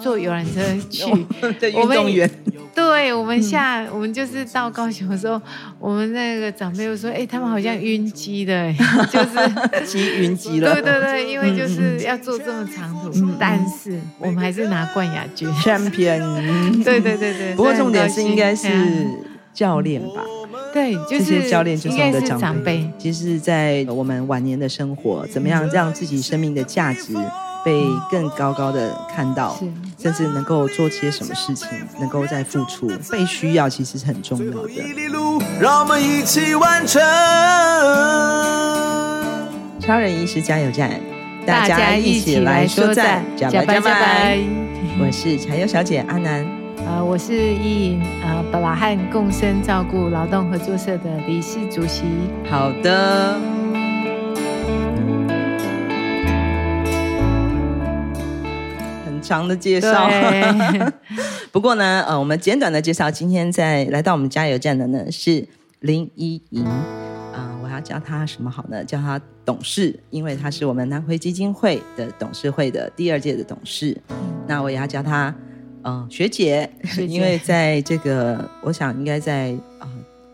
坐游览车去。的运动员。对，我们下、嗯、我们就是到高雄的时候，我们那个长辈又说，哎，他们好像晕机的，就是机晕机了。对对对，因为就是要坐这么长途，嗯、但是我们还是拿冠亚军，champion。对对对对。不过重点是应该是教练吧？对，就是教练就是我们的长辈。长辈其实，在我们晚年的生活，怎么样让自己生命的价值被更高高的看到？甚至能够做些什么事情，能够再付出，被需要其实是很重要的。让我们一起完成。超人医师加油站，大家一起来说赞，加油加油！我是柴油小姐阿南，呃，我是伊尹，呃，巴拉汉共生照顾劳动合作社的理事主席。好的。长的介绍，不过呢，呃，我们简短的介绍。今天在来到我们加油站的呢是林依莹，啊、呃，我要叫她什么好呢？叫她董事，因为她是我们南回基金会的董事会的第二届的董事。那我也要叫她，嗯、呃，学姐，学姐，因为在这个，我想应该在啊、呃，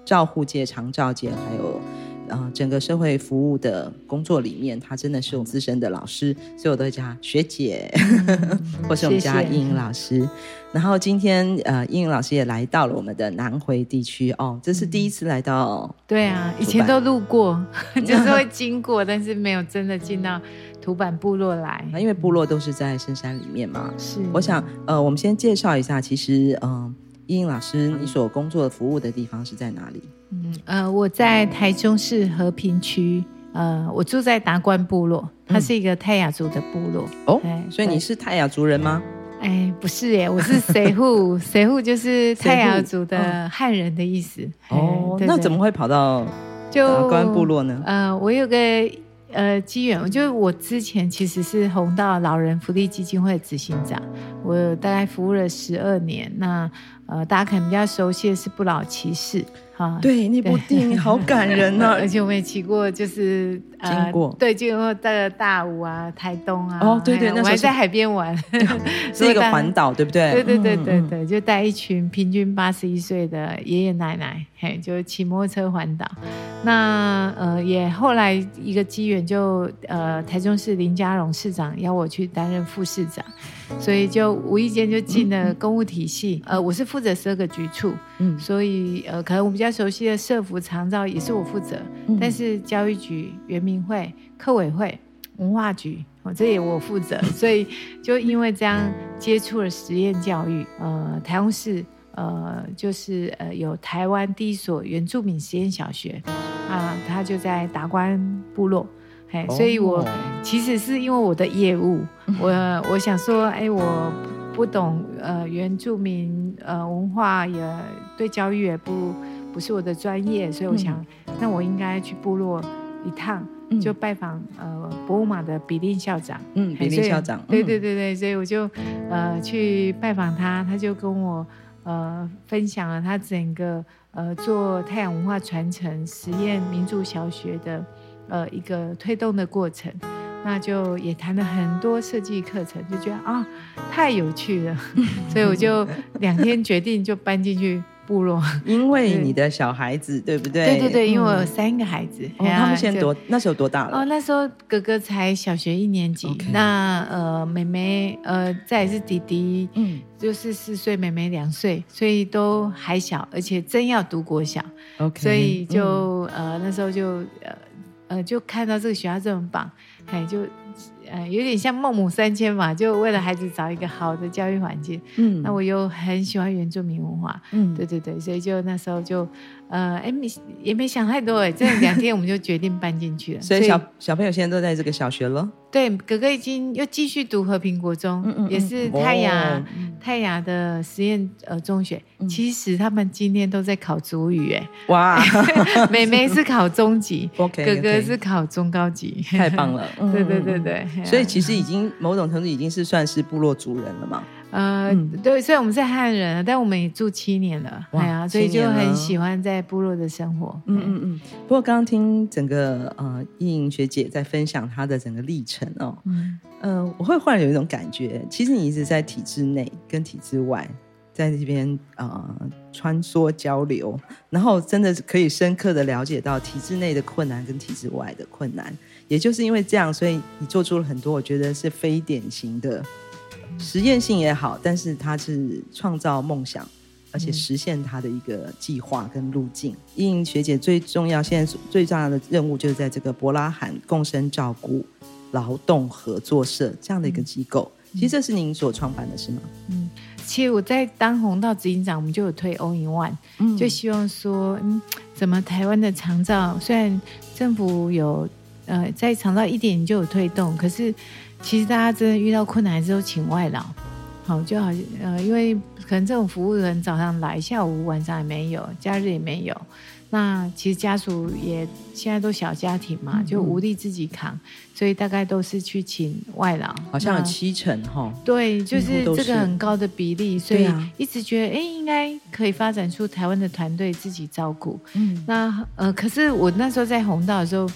照护界、长照界还有。呃，整个社会服务的工作里面，他真的是我们资深的老师，所以我都会叫他学姐，嗯、或是我们叫英英老师。谢谢。然后今天，呃，英英老师也来到了我们的南回地区哦，这是第一次来到。对啊，以前都路过，就是会经过，但是没有真的进到土坂部落来。那 因为部落都是在深山里面嘛，是。我想，呃，我们先介绍一下，其实，嗯、呃。依莹老师，你所工作的服务的地方是在哪里？嗯呃，我在台中市和平区，呃，我住在达官部落，它是一个泰雅族的部落。哦，所以你是泰雅族人吗？哎，不是耶，我是谁户，谁户就是泰雅族的汉人的意思。哦，那怎么会跑到达官部落呢？呃，我有个呃机缘，就我之前其实是红道老人福利基金会执行长，我大概服务了十二年。那呃，大家可能比较熟悉的是《不老骑士》哈，对，那部电影好感人呢、啊，而且我们也骑过，就是经过、呃，对，经过的大武啊、台东啊，哦，对对，那我还在海边玩，是一个环岛，对不对？对对对对对，就带一群平均八十一岁的爷爷奶奶，嘿，就骑摩托车环岛。那呃，也后来一个机缘，就呃，台中市林佳荣市长邀我去担任副市长。所以就无意间就进了公务体系，嗯嗯、呃，我是负责十二个局处，嗯，所以呃，可能我比较熟悉的社福长照也是我负责，嗯、但是教育局、原民会、客委会、文化局，哦，这也我负责，所以就因为这样接触了实验教育，呃，台中市呃就是呃有台湾第一所原住民实验小学，啊，它就在达官部落。所以，我其实是因为我的业务，我我想说，哎，我不懂呃原住民呃文化，也对教育也不不是我的专业，所以我想，那我应该去部落一趟，就拜访呃博物马的比利校长，嗯，比利校长，对对对对，所以我就呃去拜访他，他就跟我呃分享了他整个呃做太阳文化传承实验民族小学的。呃，一个推动的过程，那就也谈了很多设计课程，就觉得啊，太有趣了，所以我就两天决定就搬进去部落。因为你的小孩子，对不对？对对对，因为我有三个孩子，他们现在多那时候多大了？哦，那时候哥哥才小学一年级.那呃妹妹呃再是弟弟，嗯，就是四岁，妹妹两岁，所以都还小，而且真要读国小，Okay. 所以就、嗯、呃那时候就呃。呃，就看到这个学校这么棒，哎，就呃有点像孟母三迁嘛，就为了孩子找一个好的教育环境。嗯，那我又很喜欢原住民文化，嗯，对对对，所以就那时候就。呃，哎，没也没想太多哎，这两天我们就决定搬进去了。所以小小朋友现在都在这个小学了。对，哥哥已经又继续读和平国中，嗯嗯，也是泰雅泰雅的实验呃中学。其实他们今天都在考族语哎，哇，妹妹是考中级 哥哥是考中高级，太棒了。对对对对，所以其实已经某种程度已经是算是部落族人了嘛。呃，嗯、对，虽然我们是汉人，但我们也住七年了，对啊，所以就很喜欢在部落的生活。嗯嗯嗯。不过刚刚听整个呃依莹学姐在分享她的整个历程哦，嗯，我会忽然有一种感觉，其实你一直在体制内跟体制外，在这边呃穿梭交流，然后真的可以深刻的了解到体制内的困难跟体制外的困难。也就是因为这样，所以你做出了很多我觉得是非典型的实验性也好，但是它是创造梦想，而且实现它的一个计划跟路径。英英学姐最重要，现在最重要的任务就是在这个伯拉罕共生照顾。劳动合作社这样的一个机构，嗯、其实这是您所创办的，是吗？嗯，其实我在当红道执行长，我们就有推 in One，嗯，就希望说，嗯，怎么台湾的长照虽然政府有呃在长照一点就有推动，可是其实大家真的遇到困难之后请外劳，好就好像呃，因为可能这种服务人早上来，下午晚上也没有，假日也没有。那其实家属也现在都小家庭嘛，就无力自己扛，所以大概都是去请外劳，好像有七成哈。对，就是这个很高的比例，所以一直觉得哎，应该可以发展出台湾的团队自己照顾。嗯，那呃，可是我那时候在红道的时候，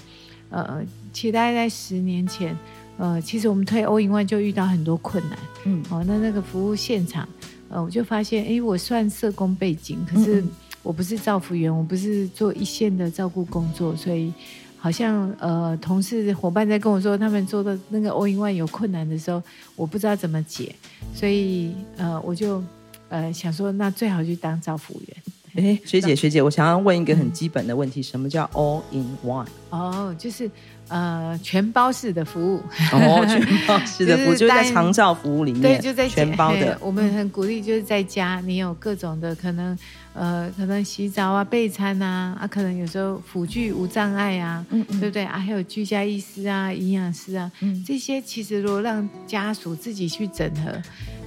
呃，其实大概在十年前，呃，其实我们推 All in One 就遇到很多困难。嗯，哦，那那个服务现场，呃，我就发现，哎，我算社工背景，可是。嗯我不是照服员，我不是做一线的照顾工作，所以好像呃，同事伙伴在跟我说他们做的那个 All in One 有困难的时候，我不知道怎么解，所以呃，我就呃想说，那最好去当照服员。哎，学姐学姐，我想要问一个很基本的问题，嗯、什么叫 All in One？哦，就是。呃，全包式的服务哦，全包式的服务 就是在长照服务里面，对，就在全包的。我们很鼓励，就是在家，你有各种的可能，呃，可能洗澡啊、备餐啊，啊，可能有时候辅具无障碍啊，嗯嗯对不对啊？还有居家医师啊、营养师啊，嗯、这些其实如果让家属自己去整合，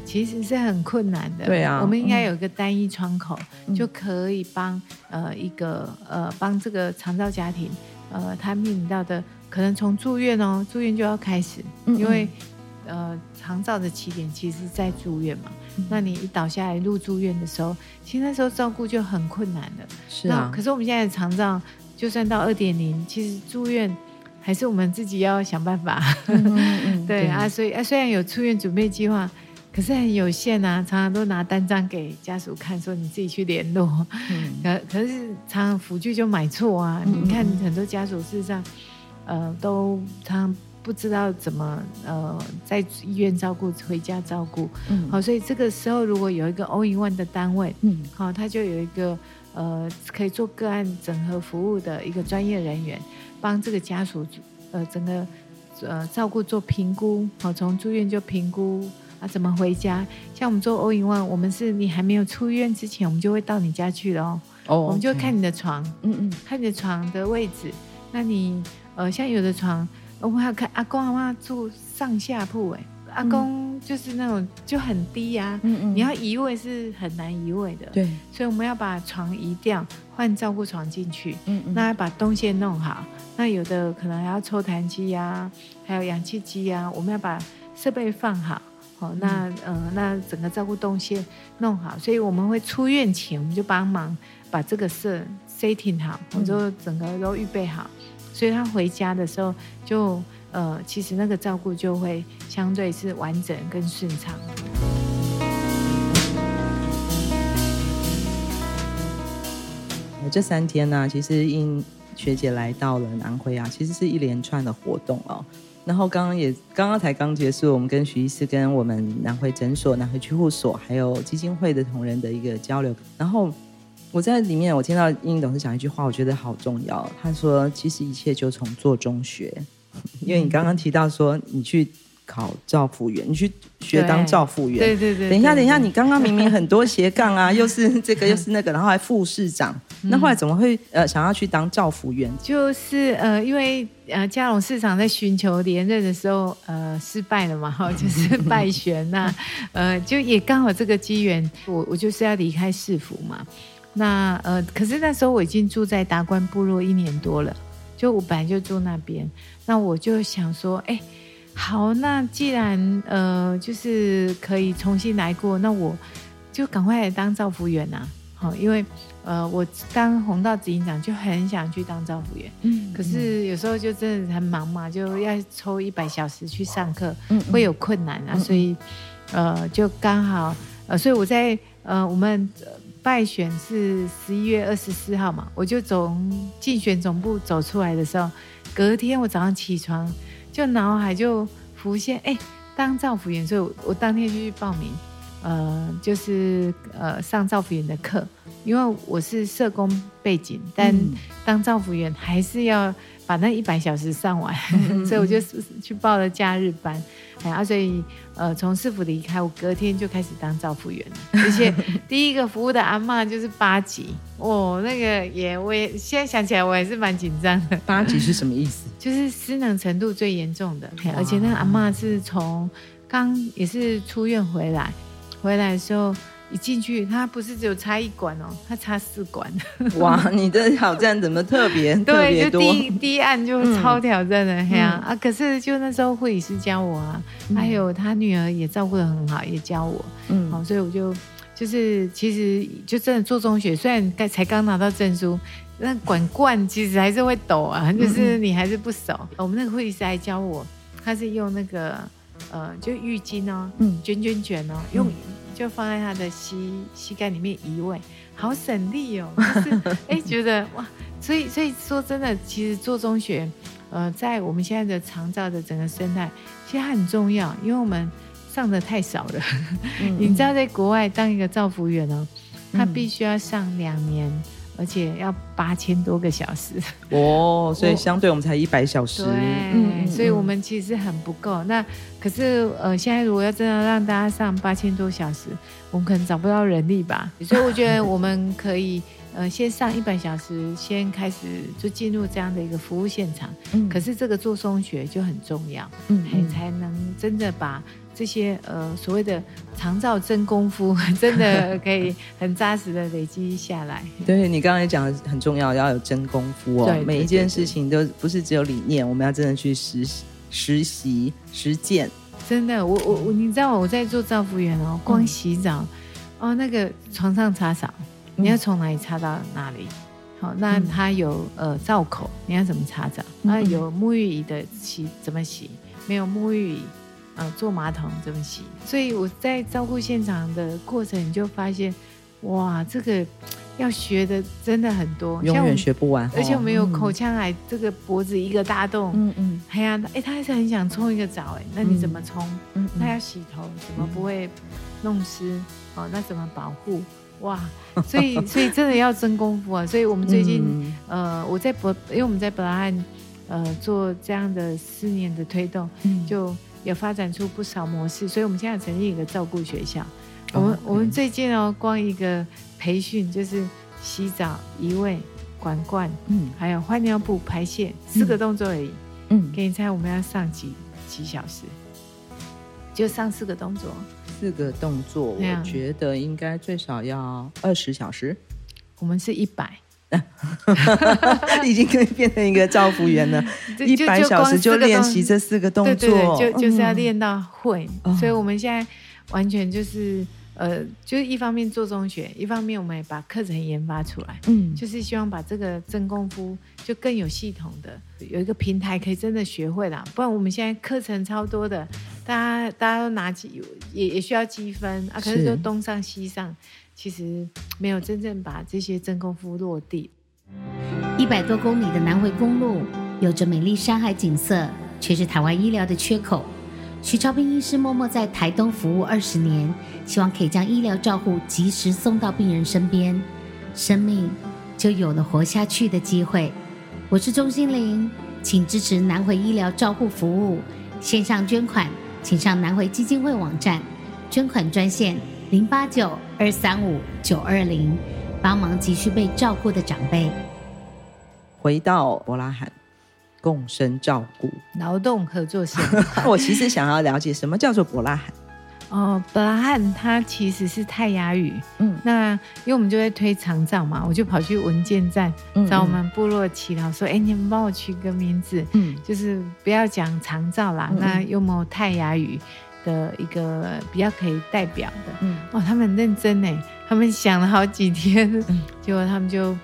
其实是很困难的。对啊，我们应该有一个单一窗口，嗯、就可以帮呃一个呃帮这个长照家庭，呃，他面临到的。可能从住院哦，住院就要开始，嗯嗯因为，呃，长照的起点其实是在住院嘛。嗯、那你一倒下来入住院的时候，其实那时候照顾就很困难了。是啊。可是我们现在的长照，就算到二点零，其实住院还是我们自己要想办法。对，对啊，所以啊，虽然有出院准备计划，可是很有限啊，常常都拿单张给家属看，说你自己去联络。嗯。可可是常常辅具就买错啊，你看很多家属事实上。呃，都常常不知道怎么呃，在医院照顾，回家照顾，嗯，好，所以这个时候如果有一个 All in One 的单位，嗯，好，他就有一个呃，可以做个案整合服务的一个专业人员，帮这个家属呃整个呃照顾做评估，好，从住院就评估啊，怎么回家？像我们做 All in One，我们是你还没有出院之前，我们就会到你家去了哦，哦，oh, okay. 我们就看你的床，嗯嗯，看你的床的位置，那你。呃，像有的床，我们还要看阿公阿妈住上下铺，哎，阿公就是那种就很低呀，嗯嗯，你要移位是很难移位的，对，所以我们要把床移掉，换照顾床进去，嗯嗯，那要把动线弄好，那有的可能还要抽痰机呀，还有氧气机呀，我们要把设备放好，好，那呃，那整个照顾动线弄好，所以我们会出院前我们就帮忙把这个设 setting 好，我就整个都预备好。所以他回家的时候就，呃，其实那个照顾就会相对是完整跟顺畅。这三天呢、其实因学姐来到了南回啊，其实是一连串的活动哦。然后刚刚也刚刚才刚结束，我们跟徐医师跟我们南回诊所、南回居护所还有基金会的同仁的一个交流，然后。我在里面，我听到英英董事讲一句话，我觉得好重要。他说：“其实一切就从做中学，因为你刚刚提到说你去考照服员，你去学当照服员。对对对。等一下，等一下，你刚刚明明很多斜杠啊，又是这个又是那个，然后还副市长，那后来怎么会呃想要去当照服员？就是呃，因为呃，佳龙市长在寻求连任的时候呃失败了嘛，哈，就是败选那、啊、呃，就也刚好这个机缘，我我就是要离开市府嘛。”那呃，可是那时候我已经住在达官部落一年多了，就我本来就住那边。那我就想说，哎、欸，好，那既然呃，就是可以重新来过，那我就赶快来当造福员呐。好，因为呃，我当红道执行长就很想去当造福员，嗯，可是有时候就真的很忙嘛，就要抽一百小时去上课，嗯，会有困难啊，所以呃，就刚好呃，所以我在呃，我们败选是十一月二十四号嘛，我就从竞选总部走出来的时候，隔天我早上起床就脑海就浮现，哎。当造福员，所以我，我当天就去报名，呃，就是呃上造福员的课，因为我是社工背景，但当造福员还是要把那一百小时上完，嗯、所以我就去报了假日班，哎啊，所以呃从市府离开，我隔天就开始当照护员了，而且 第一个服务的阿嬷就是八级，哦，那个也我也现在想起来我还是蛮紧张的。八级是什么意思？就是失能程度最严重的，而且那个阿嬷是从刚也是出院回来，回来的时候一进去，它不是只有插一管哦，它插四管。哇，你的挑战怎么特别特别多？对，就第一第一案就超挑战的，嘿、嗯、啊啊！可是就那时候护理师教我啊，嗯、还有他女儿也照顾的很好，也教我，嗯，好，所以我就就是其实就真的做中学，虽然刚才刚拿到证书。那管罐其实还是会抖啊，就是你还是不熟。嗯、我们那个护理师还教我，他是用那个呃，就浴巾哦，嗯，卷卷卷哦，用就放在他的膝膝盖里面移位，好省力哦。就是哎、欸，觉得哇，所以所以说真的，其实做中学，呃，在我们现在的长照的整个生态，其实很重要，因为我们上的太少了。嗯、你知道，在国外当一个照服员哦，他必须要上两年。而且要八千多个小时哦，所以相对我们才一百小时，对，嗯、所以我们其实很不够。那可是呃，现在如果要真的让大家上八千多小时，我们可能找不到人力吧。所以我觉得我们可以呃，先上一百小时，先开始就进入这样的一个服务现场。嗯，可是这个做松学就很重要，嗯，才能真的把。这些呃所谓的长照真功夫，真的可以很扎实的累积下来。对，你刚刚也讲的很重要，要有真功夫哦。每一件事情都不是只有理念，我们要真的去实习、实习、实践。真的，我我我，你知道我在做照护员哦，光洗澡、嗯、哦，那个床上擦澡，你要从哪里擦到哪里？好，那它有呃灶口，你要怎么擦澡？那有沐浴椅的洗怎么洗？没有沐浴仪。呃，坐马桶怎么洗？所以我在照顾现场的过程，你就发现，哇，这个要学的真的很多，永远学不完。而且我们有口腔癌，这个脖子一个大洞，嗯嗯，哎呀，哎，他还是很想冲一个澡，哎，那你怎么冲？嗯，他要洗头，怎么不会弄湿？哦，那怎么保护？哇，所以 所以真的要真功夫啊！所以我们最近，呃，我在博，因为我们在伯拉汉，呃，做这样的四年的推动，就。有发展出不少模式，所以我们现在成立一个照顾学校。我们、oh. 我们最近哦，光一个培训就是洗澡、移位、管灌，嗯，还有换尿布、排泄四个动作而已。嗯，给你猜我们要上几几小时？就上四个动作。四个动作，我觉得应该最少要二十小时。我们是一百。已经可以变成一个照服员了，一百小时就练习这四个动作，对对对，就就是要练到会。嗯、所以我们现在完全就是呃，就是一方面做中学，一方面我们也把课程研发出来，嗯，就是希望把这个真功夫就更有系统的有一个平台可以真的学会啦。不然我们现在课程超多的，大家大家都拿积也也需要积分啊，可是就东上西上。其实没有真正把这些真功夫落地。一百多公里的南回公路，有着美丽山海景色，却是台湾医疗的缺口。徐超斌医师默默在台东服务二十年，希望可以将医疗照护及时送到病人身边，生命就有了活下去的机会。我是钟欣凌，请支持南回医疗照护服务，线上捐款，请上南回基金会网站，捐款专线。零八九二三五九二零，帮忙急需被照顾的长辈。回到伯拉罕，共生照顾劳动合作社。我其实想要了解什么叫做伯拉罕。哦，伯拉罕它其实是泰雅语。嗯，那因为我们就在推长照嘛，我就跑去文件站找我们部落祈祷说：“哎、嗯嗯，你们帮我取个名字，嗯，就是不要讲长照啦，嗯、那有没有泰雅语？”的一个比较可以代表的，嗯，哇，他们很认真呢，他们想了好几天，结果他们就。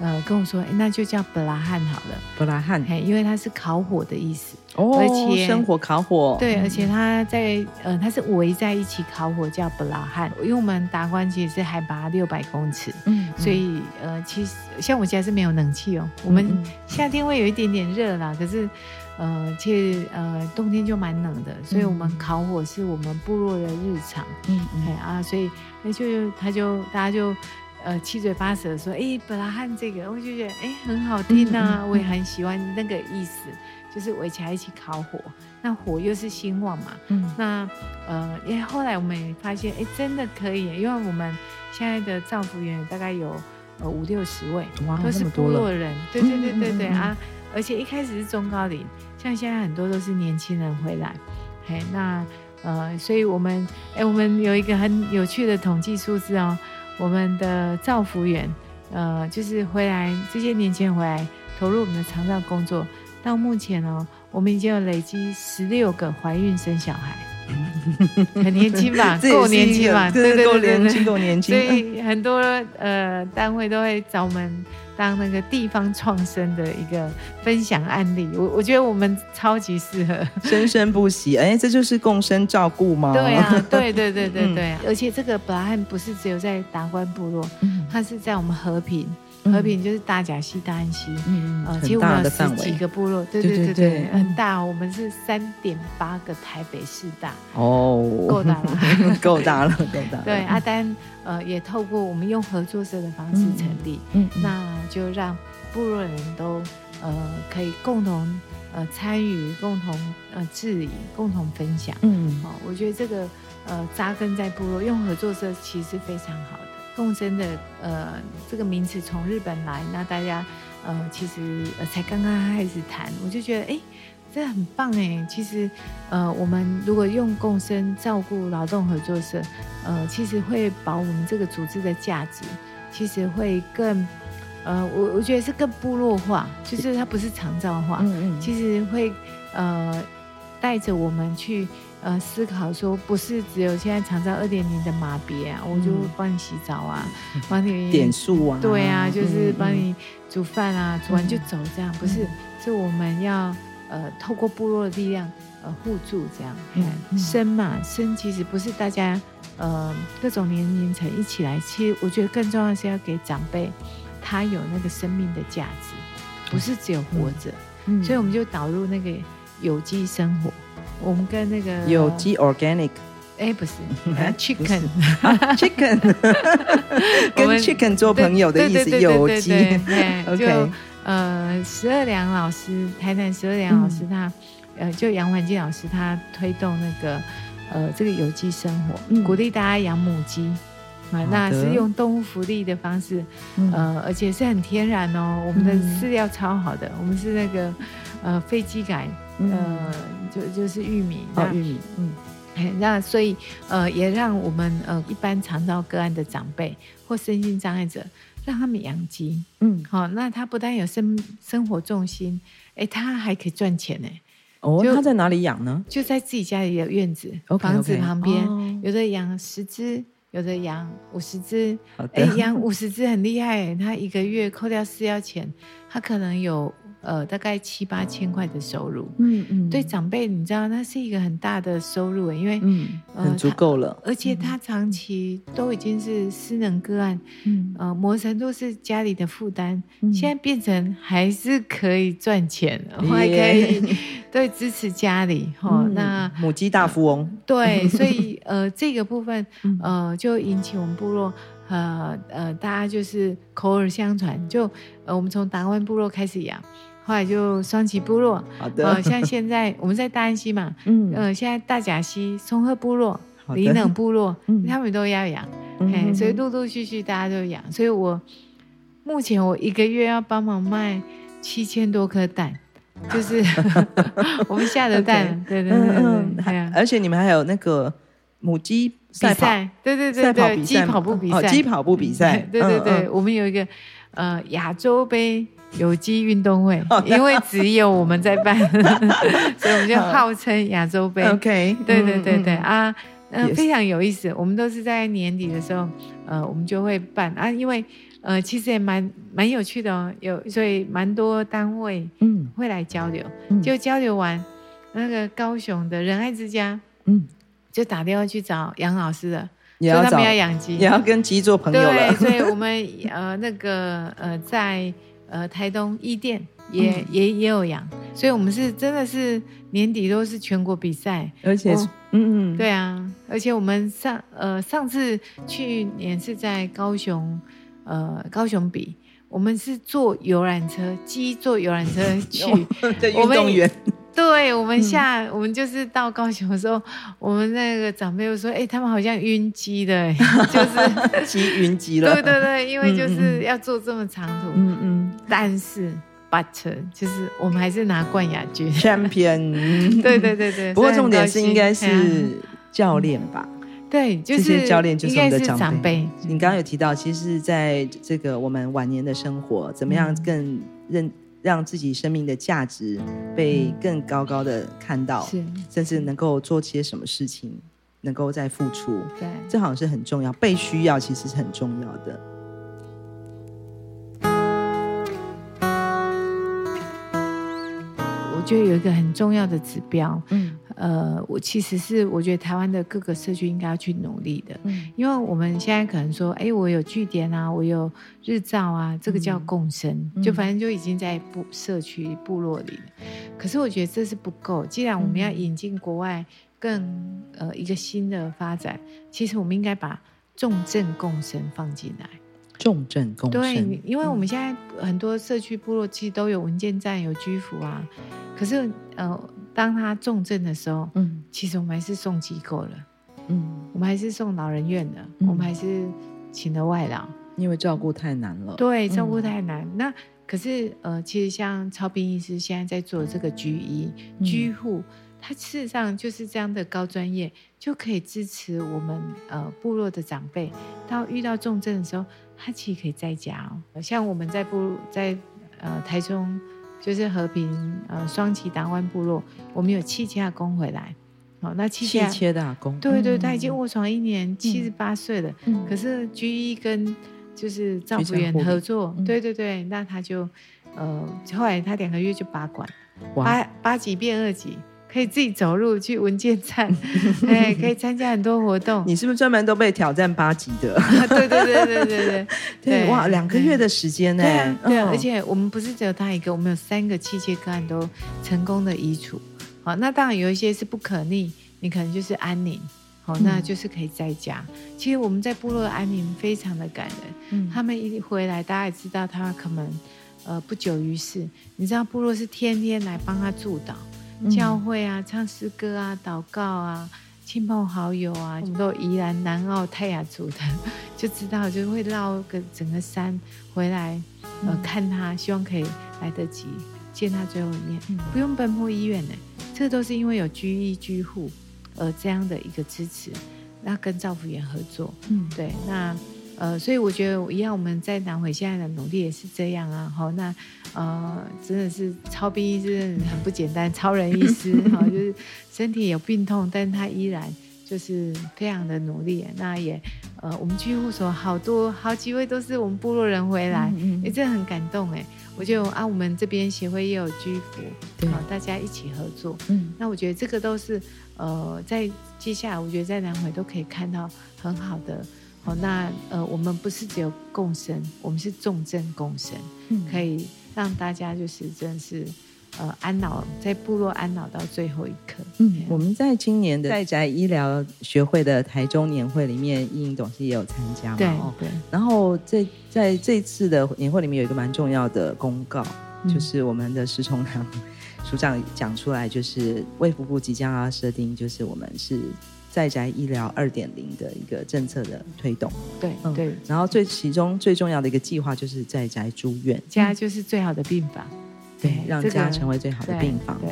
呃，跟我说，那就叫布拉汉好了。布拉罕，因为它是烤火的意思，哦，而且生火烤火，对，而且它在呃，它是围在一起烤火，叫布拉汉。因为我们达官其实是海拔六百公尺，嗯，所以呃，其实像我家是没有冷气哦，我们夏天会有一点点热啦，可是呃，其实呃，冬天就蛮冷的，所以我们烤火是我们部落的日常，嗯嗯。啊，所以那就他就大家就。呃，七嘴八舌说，哎，伯拉汉这个，我就觉得，哎，很好听呐、啊，嗯嗯、我也很喜欢那个意思，就是围起来一起烤火，那火又是兴旺嘛，嗯，那呃，因为后来我们也发现，哎，真的可以，因为我们现在的造福员大概有呃五六十位，哇都是部落人，对对对对对、嗯、啊，而且一开始是中高龄，像现在很多都是年轻人回来，嘿，那呃，所以我们，哎，我们有一个很有趣的统计数字哦。我们的造福员，呃，就是回来这些年轻人回来投入我们的长照工作，到目前哦，我们已经有累积十六个怀孕生小孩，很年轻吧？够年轻吧？对对对，够年轻，够年轻。所以很多呃单位都会找我们。当那个地方创生的一个分享案例，我我觉得我们超级适合，生生不息。哎，这就是共生照顾吗？对啊，对对对对对。嗯、而且这个伯拉罕不是只有在达官部落，嗯、它是在我们和平。和平就是大甲溪、大安溪，嗯嗯，其实我们有十几个部落，对对对对，很大。我们是三点八个台北市大，哦，够大了，够大了，够大。对，阿丹呃也透过我们用合作社的方式成立，嗯，那就让部落人都呃可以共同呃参与、共同呃治理、共同分享，嗯，哦，我觉得这个呃扎根在部落用合作社其实非常好的。共生的呃这个名词从日本来，那大家呃其实呃才刚刚开始谈，我就觉得哎，这很棒哎。其实呃我们如果用共生照顾劳动合作社，呃其实会把我们这个组织的价值，其实会更呃我我觉得是更部落化，就是它不是长照化，嗯嗯，其实会呃带着我们去。呃，思考说不是只有现在长照二点零的马别啊，嗯、我就帮你洗澡啊，帮你 点数啊，对啊，就是帮你煮饭啊，嗯、煮完就走这样，嗯、不是，是我们要呃透过部落的力量呃互助这样，生嘛生其实不是大家呃各种年龄层一起来，其实我觉得更重要的是要给长辈他有那个生命的价值，不是只有活着，所以我们就导入那个有机生活。我们跟那个有机 organic，哎，不是，chicken，chicken，跟 chicken 做朋友的意思，有机。就呃，十二良老师，台南十二良老师他，呃，就杨环境老师他推动那个呃这个有机生活，鼓励大家养母鸡，啊，那是用动物福利的方式，呃，而且是很天然哦，我们的饲料超好的，我们是那个呃飞机改。呃，就就是玉米，哦玉米，嗯，那所以呃，也让我们呃一般长照个案的长辈或身心障碍者，让他们养鸡，嗯，好，那他不但有生生活重心，哎，他还可以赚钱呢。哦，他在哪里养呢？就在自己家里的院子，房子旁边，有的养十只，有的养五十只，哎，养五十只很厉害，他一个月扣掉饲料钱，他可能有。呃，大概七八千块的收入，嗯嗯，对长辈，你知道，那是一个很大的收入，因为嗯，很足够了，而且他长期都已经是私能个案，嗯。呃，某程度是家里的负担，现在变成还是可以赚钱，还可以 对。支持家里哈，那母鸡大富翁，对，所以呃，这个部分呃，就引起我们部落。呃呃，大家就是口耳相传，就呃，我们从达官部落开始养，后来就双旗部落，好的，呃，像现在 我们在大安溪嘛，嗯，呃，现在大甲溪松鹤部落、里冷部落，嗯，他们都要养，哎，所以陆陆续续大家都养，所以我目前我一个月要帮忙卖七千多颗蛋，就是 我们下的蛋，对对对对，对，而且你们还有那个母鸡。赛跑，对对对对，鸡跑步比赛，鸡跑步比赛，对对对，我们有一个呃亚洲杯有机运动会，因为只有我们在办，所以我们就号称亚洲杯。OK，对对对对啊，呃，非常有意思。我们都是在年底的时候，呃，我们就会办。啊，因为呃，其实也蛮蛮有趣的哦，有所以蛮多单位嗯。会来交流，嗯、就交流完那个高雄的仁爱之家嗯，就打电话去找杨老师了，也要说他们要养鸡，也要跟鸡做朋友了。对，所以我们 呃那个呃在呃台东一店。也、嗯、也也有养，所以我们是真的是年底都是全国比赛，而且是嗯嗯，对啊，而且我们上呃上次去年是在高雄，呃高雄比，我们是坐游览车，鸡坐游览车去，运动员。对，我们下、嗯、我们就是到高雄的时候，我们那个长辈又说，哎、欸，他们好像晕机的，就是 机晕机了。对对对，因为就是要坐这么长途，嗯嗯，但是。But 就是我们还是拿冠亚军，Champion。对对对对。不过重点是应该是教练吧？对，就是教练就是我们的。长辈你刚刚有提到，其实在这个我们晚年的生活，怎么样更认让自己生命的价值被更高高的看到，是甚至能够做些什么事情，能够再付出。对，这好像是很重要，被需要其实是很重要的。就有一个很重要的指标，嗯，呃，我其实是我觉得台湾的各个社区应该要去努力的，嗯，因为我们现在可能说，哎，我有据点啊，我有日照啊，这个叫共生，嗯，就反正就已经在部社区部落里了。可是我觉得这是不够，既然我们要引进国外更呃一个新的发展，其实我们应该把重症共生放进来。重症共生，对，因为我们现在很多社区部落其实都有文件站、有居服啊。可是，呃，当他重症的时候，嗯，其实我们还是送机构了，嗯，我们还是送老人院的，嗯、我们还是请了外劳，因为照顾太难了。对，照顾太难。嗯、那可是，呃，其实像超斌医师现在在做这个居医、嗯、居护，他事实上就是这样的高专业，就可以支持我们呃部落的长辈，到遇到重症的时候。他其实可以在家哦，像我们在部在呃台中，就是和平呃双旗达湾部落，我们有七切阿公回来，哦，那七切的阿公，对对，他已经卧床一年，七十八岁了，嗯、可是居医跟就是照服员合作，对对对，那他就呃后来他两个月就拔管，哇。八八级变二级。可以自己走路去文件站，哎，可以参加很多活动。你是不是专门都被挑战八级的？对对对对对对 对！哇，两个月的时间呢？对，而且我们不是只有他一个，我们有三个器械个案都成功的移除。好，那当然有一些是不可逆，你可能就是安宁，好，那就是可以在家。其实我们在部落的安宁非常的感人。嗯，他们一回来，大家也知道他可能呃不久于世。你知道部落是天天来帮他祝祷。教会啊，唱诗歌啊，祷告啊，亲朋好友啊，我们都宜兰、南澳、泰雅族的，就知道就会绕个整个山回来，呃，看他，希望可以来得及见他最后一面，不用奔波医院呢，这都是因为有居医居护，呃，这样的一个支持，那跟照服员合作，嗯，对，那。呃，所以我觉得一样，我们在南回现在的努力也是这样啊。好，那呃，真的是超兵医师很不简单，超人医师 哈，就是身体有病痛，但他依然就是非常的努力。那也呃，我们居护所好多好几位都是我们部落人回来，嗯嗯欸、真的很感动哎。我就啊，我们这边协会也有居服，对，大家一起合作。嗯，那我觉得这个都是呃，在接下来，我觉得在南回都可以看到很好的。哦，那呃，我们不是只有共生，我们是重症共生，嗯、可以让大家就是真的是呃安老，在部落安老到最后一刻。嗯，我们在今年的在宅医疗学会的台中年会里面，依莹董事也有参加嘛？对对。然后在在这次的年会里面有一个蛮重要的公告，嗯、就是我们的石崇良 署长讲出来，就是卫福部即将要设定，就是我们是。在宅医疗二点零的一个政策的推动，对对，然后最其中最重要的一个计划就是在宅住院，家就是最好的病房，对，让家成为最好的病房，对，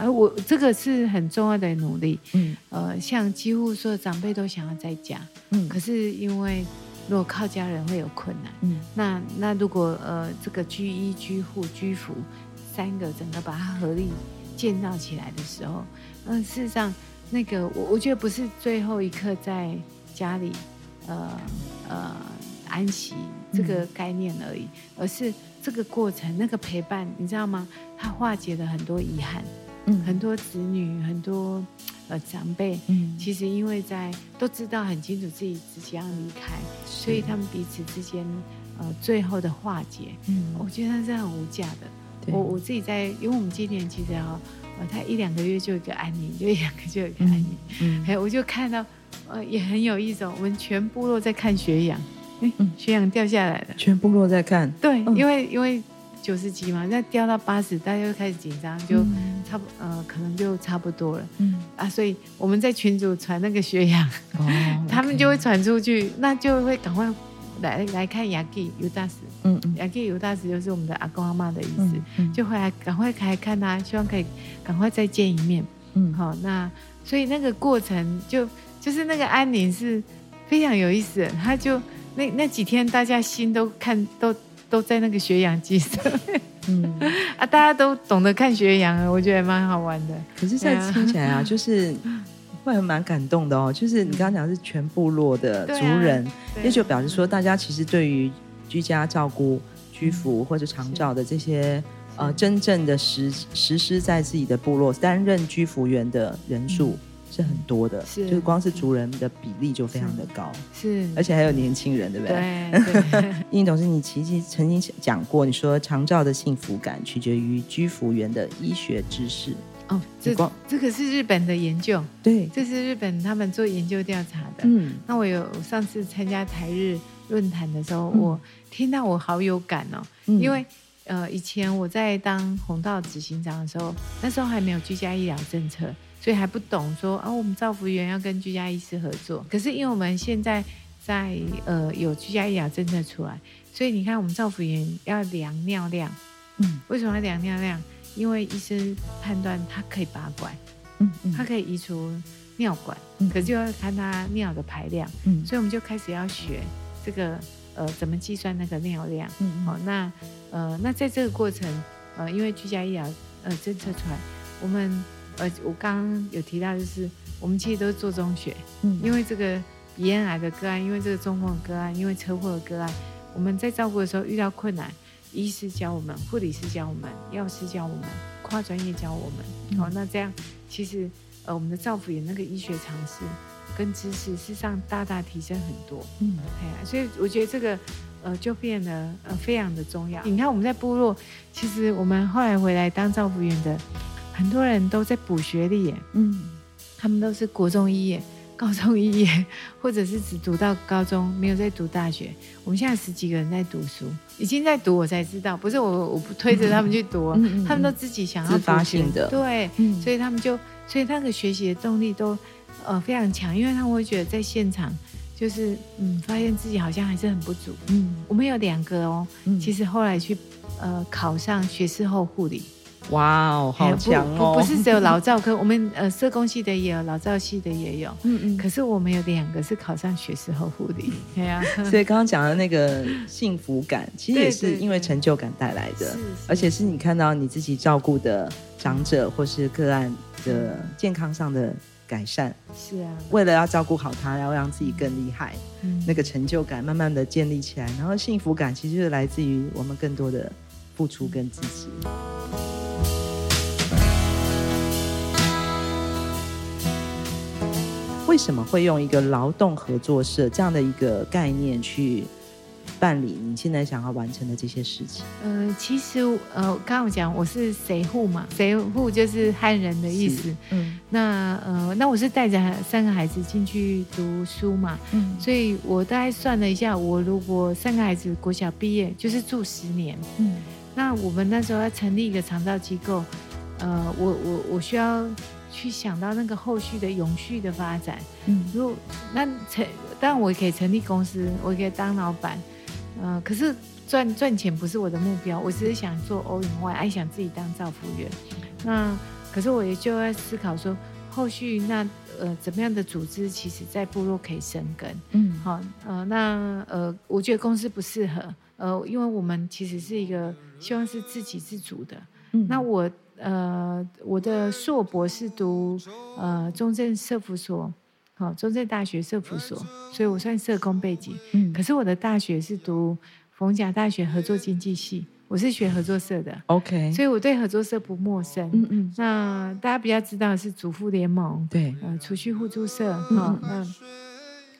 而我这个是很重要的努力，嗯，呃，像几乎所有长辈都想要在家，嗯，可是因为如果靠家人会有困难，嗯，那那如果呃这个居医居护居服三个整个把它合力建造起来的时候，嗯，事实上那个我我觉得不是最后一刻在家里，呃呃安息这个概念而已，嗯、而是这个过程那个陪伴，你知道吗？它化解了很多遗憾，嗯，很多子女很多。呃，长辈，嗯，其实因为在都知道很清楚自己即将离开，所以他们彼此之间，呃，最后的化解，嗯，我觉得是很无价的。我我自己在，因为我们今年其实哈，呃，他一两个月就有一个安宁，就一两个就有一个安宁，嗯，还有我就看到，呃，也很有意思。我们全部落在看血氧，哎，血氧掉下来了，全部落在看，对，因为因为。九十几嘛，那掉到八十，大家就开始紧张，就差不、嗯、呃，可能就差不多了。嗯。啊，所以我们在群组传那个血氧，哦、他们就会传出去，那就会赶快来来看雅基尤大使。嗯嗯，雅基尤大使就是我们的阿公阿妈的意思，就回来赶快来看他，希望可以赶快再见一面。嗯，好，那所以那个过程就就是那个安宁是非常有意思的，他就那那几天大家心都看都。都在那个学养机上，嗯 啊，大家都懂得看学养，我觉得蛮好玩的。可是，在听起来啊，就是会蛮感动的哦。就是你刚刚讲的是全部落的族人，那就表示说，大家其实对于居家照顾、居服或者长照的这些呃，真正的实实施在自己的部落担任居服员的人数。是很多的，是就是光是族人的比例就非常的高，是，是而且还有年轻人，对不对？对。英 董事，你其实曾经讲过，你说长照的幸福感取决于居服员的医学知识。哦，这光这个是日本的研究，对，这是日本他们做研究调查的。嗯，那我有上次参加台日论坛的时候，嗯、我听到我好有感哦，嗯、因为呃，以前我在当红道执行长的时候，那时候还没有居家医疗政策。所以还不懂说啊，我们造福员要跟居家医师合作。可是因为我们现在在呃有居家医疗政策出来，所以你看我们造福员要量尿量。嗯，为什么要量尿量？因为医生判断他可以拔管，嗯，他可以移除尿管，嗯，可是就要看他尿的排量。嗯，所以我们就开始要学这个呃怎么计算那个尿量。嗯，好，那呃那在这个过程呃因为居家医疗呃政策出来，我们。呃，我刚刚有提到，就是我们其实都是做中学，嗯，因为这个鼻咽癌的个案，因为这个中风的个案，因为车祸的个案，我们在照顾的时候遇到困难，医师教我们，护理师教我们，药师教我们，跨专业教我们，好，那这样其实呃，我们的造福也那个医学常识跟知识，事实上大大提升很多，嗯，对啊，所以我觉得这个呃就变得呃非常的重要。你看我们在部落，其实我们后来回来当造福员的。很多人都在补学历，嗯，他们都是国中毕业、高中毕业，或者是只读到高中，没有在读大学。我们现在十几个人在读书，已经在读，我才知道，不是我，我不推着他们去读，嗯、他们都自己想要自发性的，对，嗯、所以他们就，所以那个学习的动力都呃非常强，因为他们会觉得在现场就是嗯，发现自己好像还是很不足，嗯，我们有两个哦，嗯、其实后来去呃考上学士后护理。哇哦，好强哦！不不是只有老照科，我们呃社工系的也有，老照系的也有。嗯嗯。可是我们有两个是考上学士后护理。对啊。所以刚刚讲的那个幸福感，其实也是因为成就感带来的，而且是你看到你自己照顾的长者或是个案的健康上的改善。是啊。为了要照顾好他，要让自己更厉害，那个成就感慢慢的建立起来，然后幸福感其实就是来自于我们更多的付出跟支持。为什么会用一个劳动合作社这样的一个概念去办理你现在想要完成的这些事情？呃，其实呃，刚刚我讲我是谁户嘛，谁户就是汉人的意思。嗯，那呃，那我是带着三个孩子进去读书嘛，嗯，所以我大概算了一下，我如果三个孩子国小毕业，就是住十年，嗯，那我们那时候要成立一个长照机构，呃，我我我需要。去想到那个后续的永续的发展，嗯，如果那成，当然我也可以成立公司，我也可以当老板，嗯、呃，可是赚赚钱不是我的目标，我只是想做 all in one，爱想自己当造福员。那可是我也就在思考说，后续那呃怎么样的组织，其实在部落可以生根，嗯，好，呃，那呃，我觉得公司不适合，呃，因为我们其实是一个希望是自给自足的，嗯，那我。呃，我的硕博是读呃中正社福所，好、哦，中正大学社福所，所以我算社工背景。嗯，可是我的大学是读逢甲大学合作经济系，我是学合作社的。OK，所以我对合作社不陌生。嗯嗯，那大家比较知道的是主妇联盟，对，呃，储蓄互助社，哈，嗯，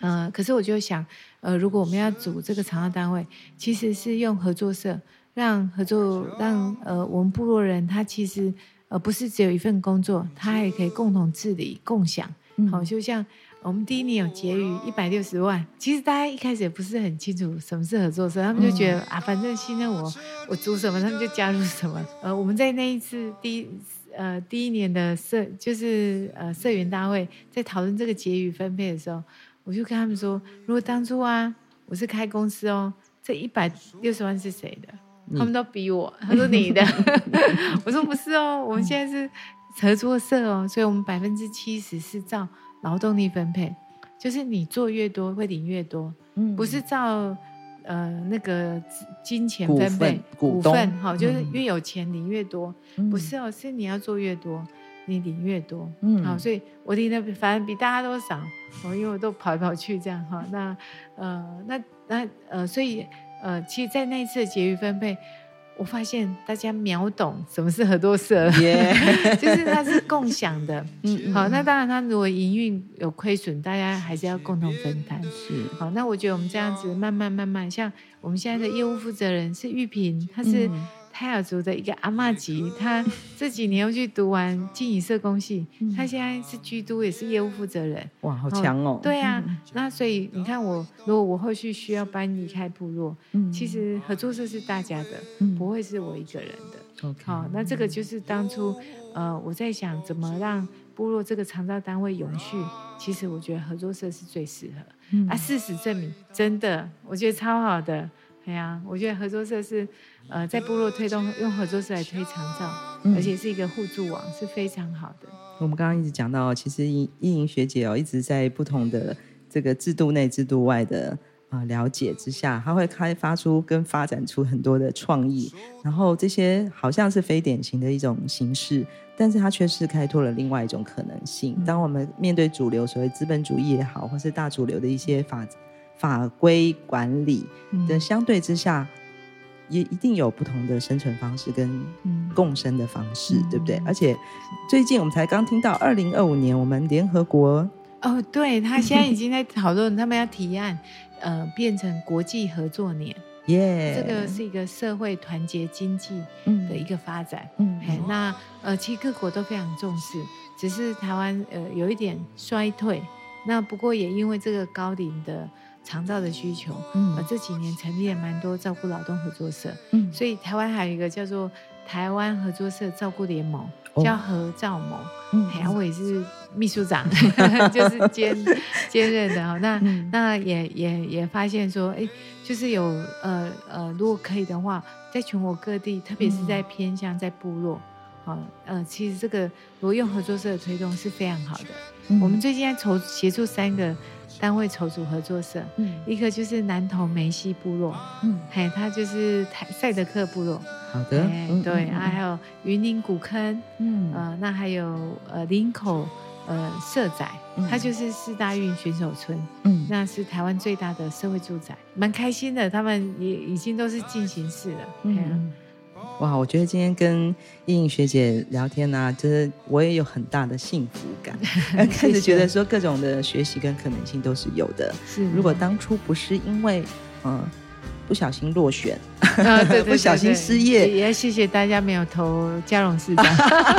呃，可是我就想，呃，如果我们要组这个长照单位，其实是用合作社。让合作，让呃，我们部落人他其实呃不是只有一份工作，他也可以共同治理、共享。好，就像我们第一年有结余一百六十万，其实大家一开始也不是很清楚什么是合作社，他们就觉得啊，反正信任我，我组什么他们就加入什么。呃，我们在那一次第一呃第一年的社就是呃社员大会，在讨论这个结余分配的时候，我就跟他们说，如果当初啊我是开公司哦，这一百六十万是谁的？他们都逼我，他说你的，我说不是哦，我们现在是合作社哦，所以我们百分之七十是照劳动力分配，就是你做越多会领越多，不是照呃那个金钱分配股份，好，就是越有钱领越多，不是哦，是你要做越多，你领越多，嗯，好，所以我领的反正比大家都少，我，因为我都跑来跑去这样哈，那呃那那呃所以。呃，其实，在那一次的结余分配，我发现大家秒懂什么是合作社. 就是它是共享的。嗯，好，那当然，它如果营运有亏损，大家还是要共同分担。是，好，那我觉得我们这样子慢慢慢慢，像我们现在的业务负责人是玉萍，他是。嗯泰雅族的一个阿嬷级，他这几年又去读完静宜社工系，他现在是居都，也是业务负责人。哇，好强哦！对啊，那所以你看我，如果我后续需要搬离开部落，嗯，其实合作社是大家的，不会是我一个人的。好，那这个就是当初，呃，我在想怎么让部落这个长照单位永续，其实我觉得合作社是最适合。嗯、啊，事实证明，真的，我觉得超好的。对呀，我觉得合作社是，呃，在部落推动用合作社来推长照，而且是一个互助网，是非常好的。我们刚刚一直讲到，其实依依莹学姐哦，一直在不同的这个制度内、制度外的啊、呃、了解之下，她会开发出跟发展出很多的创意，然后这些好像是非典型的一种形式，但是它却是开拓了另外一种可能性。当我们面对主流所谓资本主义也好，或是大主流的一些法。法规管理的相对之下，嗯、也一定有不同的生存方式跟共生的方式，嗯、对不对？而且最近我们才刚听到，二零二五年我们联合国哦，对，他现在已经在讨论，他们要提案，呃，变成国际合作年，耶，这个是一个社会团结经济的一个发展，嗯，嗯那呃，其实各国都非常重视，只是台湾呃有一点衰退，那不过也因为这个高龄的。长照的需求，嗯，这几年成立了蛮多照顾劳动合作社，嗯，所以台湾还有一个叫做台湾合作社照顾联盟，叫合照盟，嗯，哎，我也是秘书长，就是兼兼任的哈，那那也也也发现说，哎，就是有呃呃，如果可以的话，在全国各地，特别是在偏乡在部落，啊呃，其实这个如果用合作社的推动是非常好的，我们最近在筹协助三个。单位筹组合作社，嗯，一个就是南投梅西部落，嗯，嘿，他就是台赛德克部落，好的，对，啊，还有云林古坑，嗯，呃，那还有呃林口呃社宅，它就是四大运选手村，嗯，那是台湾最大的社会住宅，蛮开心的，他们也已经都是进行式了，嗯。哇，我觉得今天跟依莹学姐聊天呢、啊，就是我也有很大的幸福感，开始觉得说各种的学习跟可能性都是有的。是，如果当初不是因为嗯不小心落选，啊、对对对对 不小心失业，也要谢谢大家没有投嘉荣市长，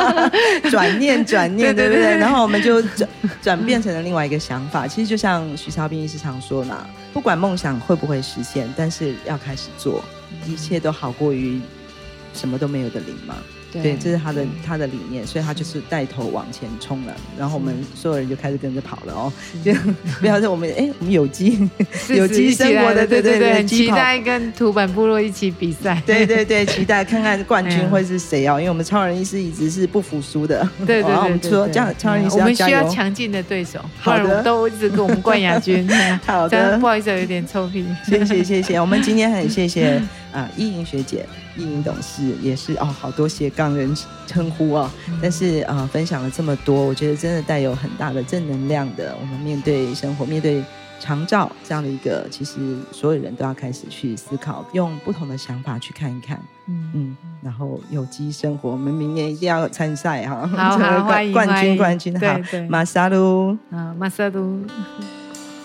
转念转念，对不对，对？然后我们就转转变成了另外一个想法。其实就像徐超斌医师常说嘛，不管梦想会不会实现，但是要开始做，一切都好过于。什么都没有的零嘛，对，对，这是他的他的理念，所以他就是带头往前冲了，然后我们所有人就开始跟着跑了哦，就不要说我们哎，我们有机 有机生活的，对对对，很期待跟土本部落一起比赛，对对对，期待看看冠军 会是谁哦，因为我们超人医师一直是不服输的，对对对，我们说这样超人医师我们需要强劲的对手，好的，都一直跟我们冠亚军，好的，不好意思有点臭屁，谢谢谢谢，我们今天很谢谢。啊，依莹学姐、依莹董事也是哦，好多斜杠人称呼哦。嗯、但是啊、呃，分享了这么多，我觉得真的带有很大的正能量的。我们面对生活，面对长照这样的一个，其实所有人都要开始去思考，用不同的想法去看一看。嗯嗯，然后有机生活，我们明年一定要参赛哈。好，好，欢迎冠军，冠军，好，马萨鲁，啊，马萨鲁。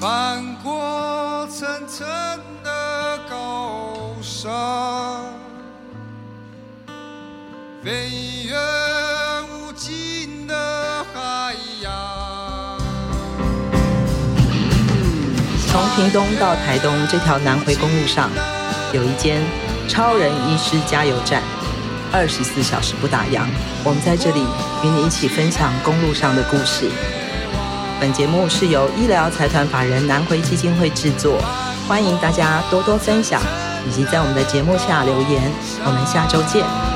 翻过层层的飞越无尽的海洋。从屏东到台东这条南回公路上，有一间超人医师加油站，二十四小时不打烊。我们在这里与你一起分享公路上的故事。本节目是由医疗财团法人南回基金会制作，欢迎大家多多分享，以及在我们的节目下留言。我们下周见。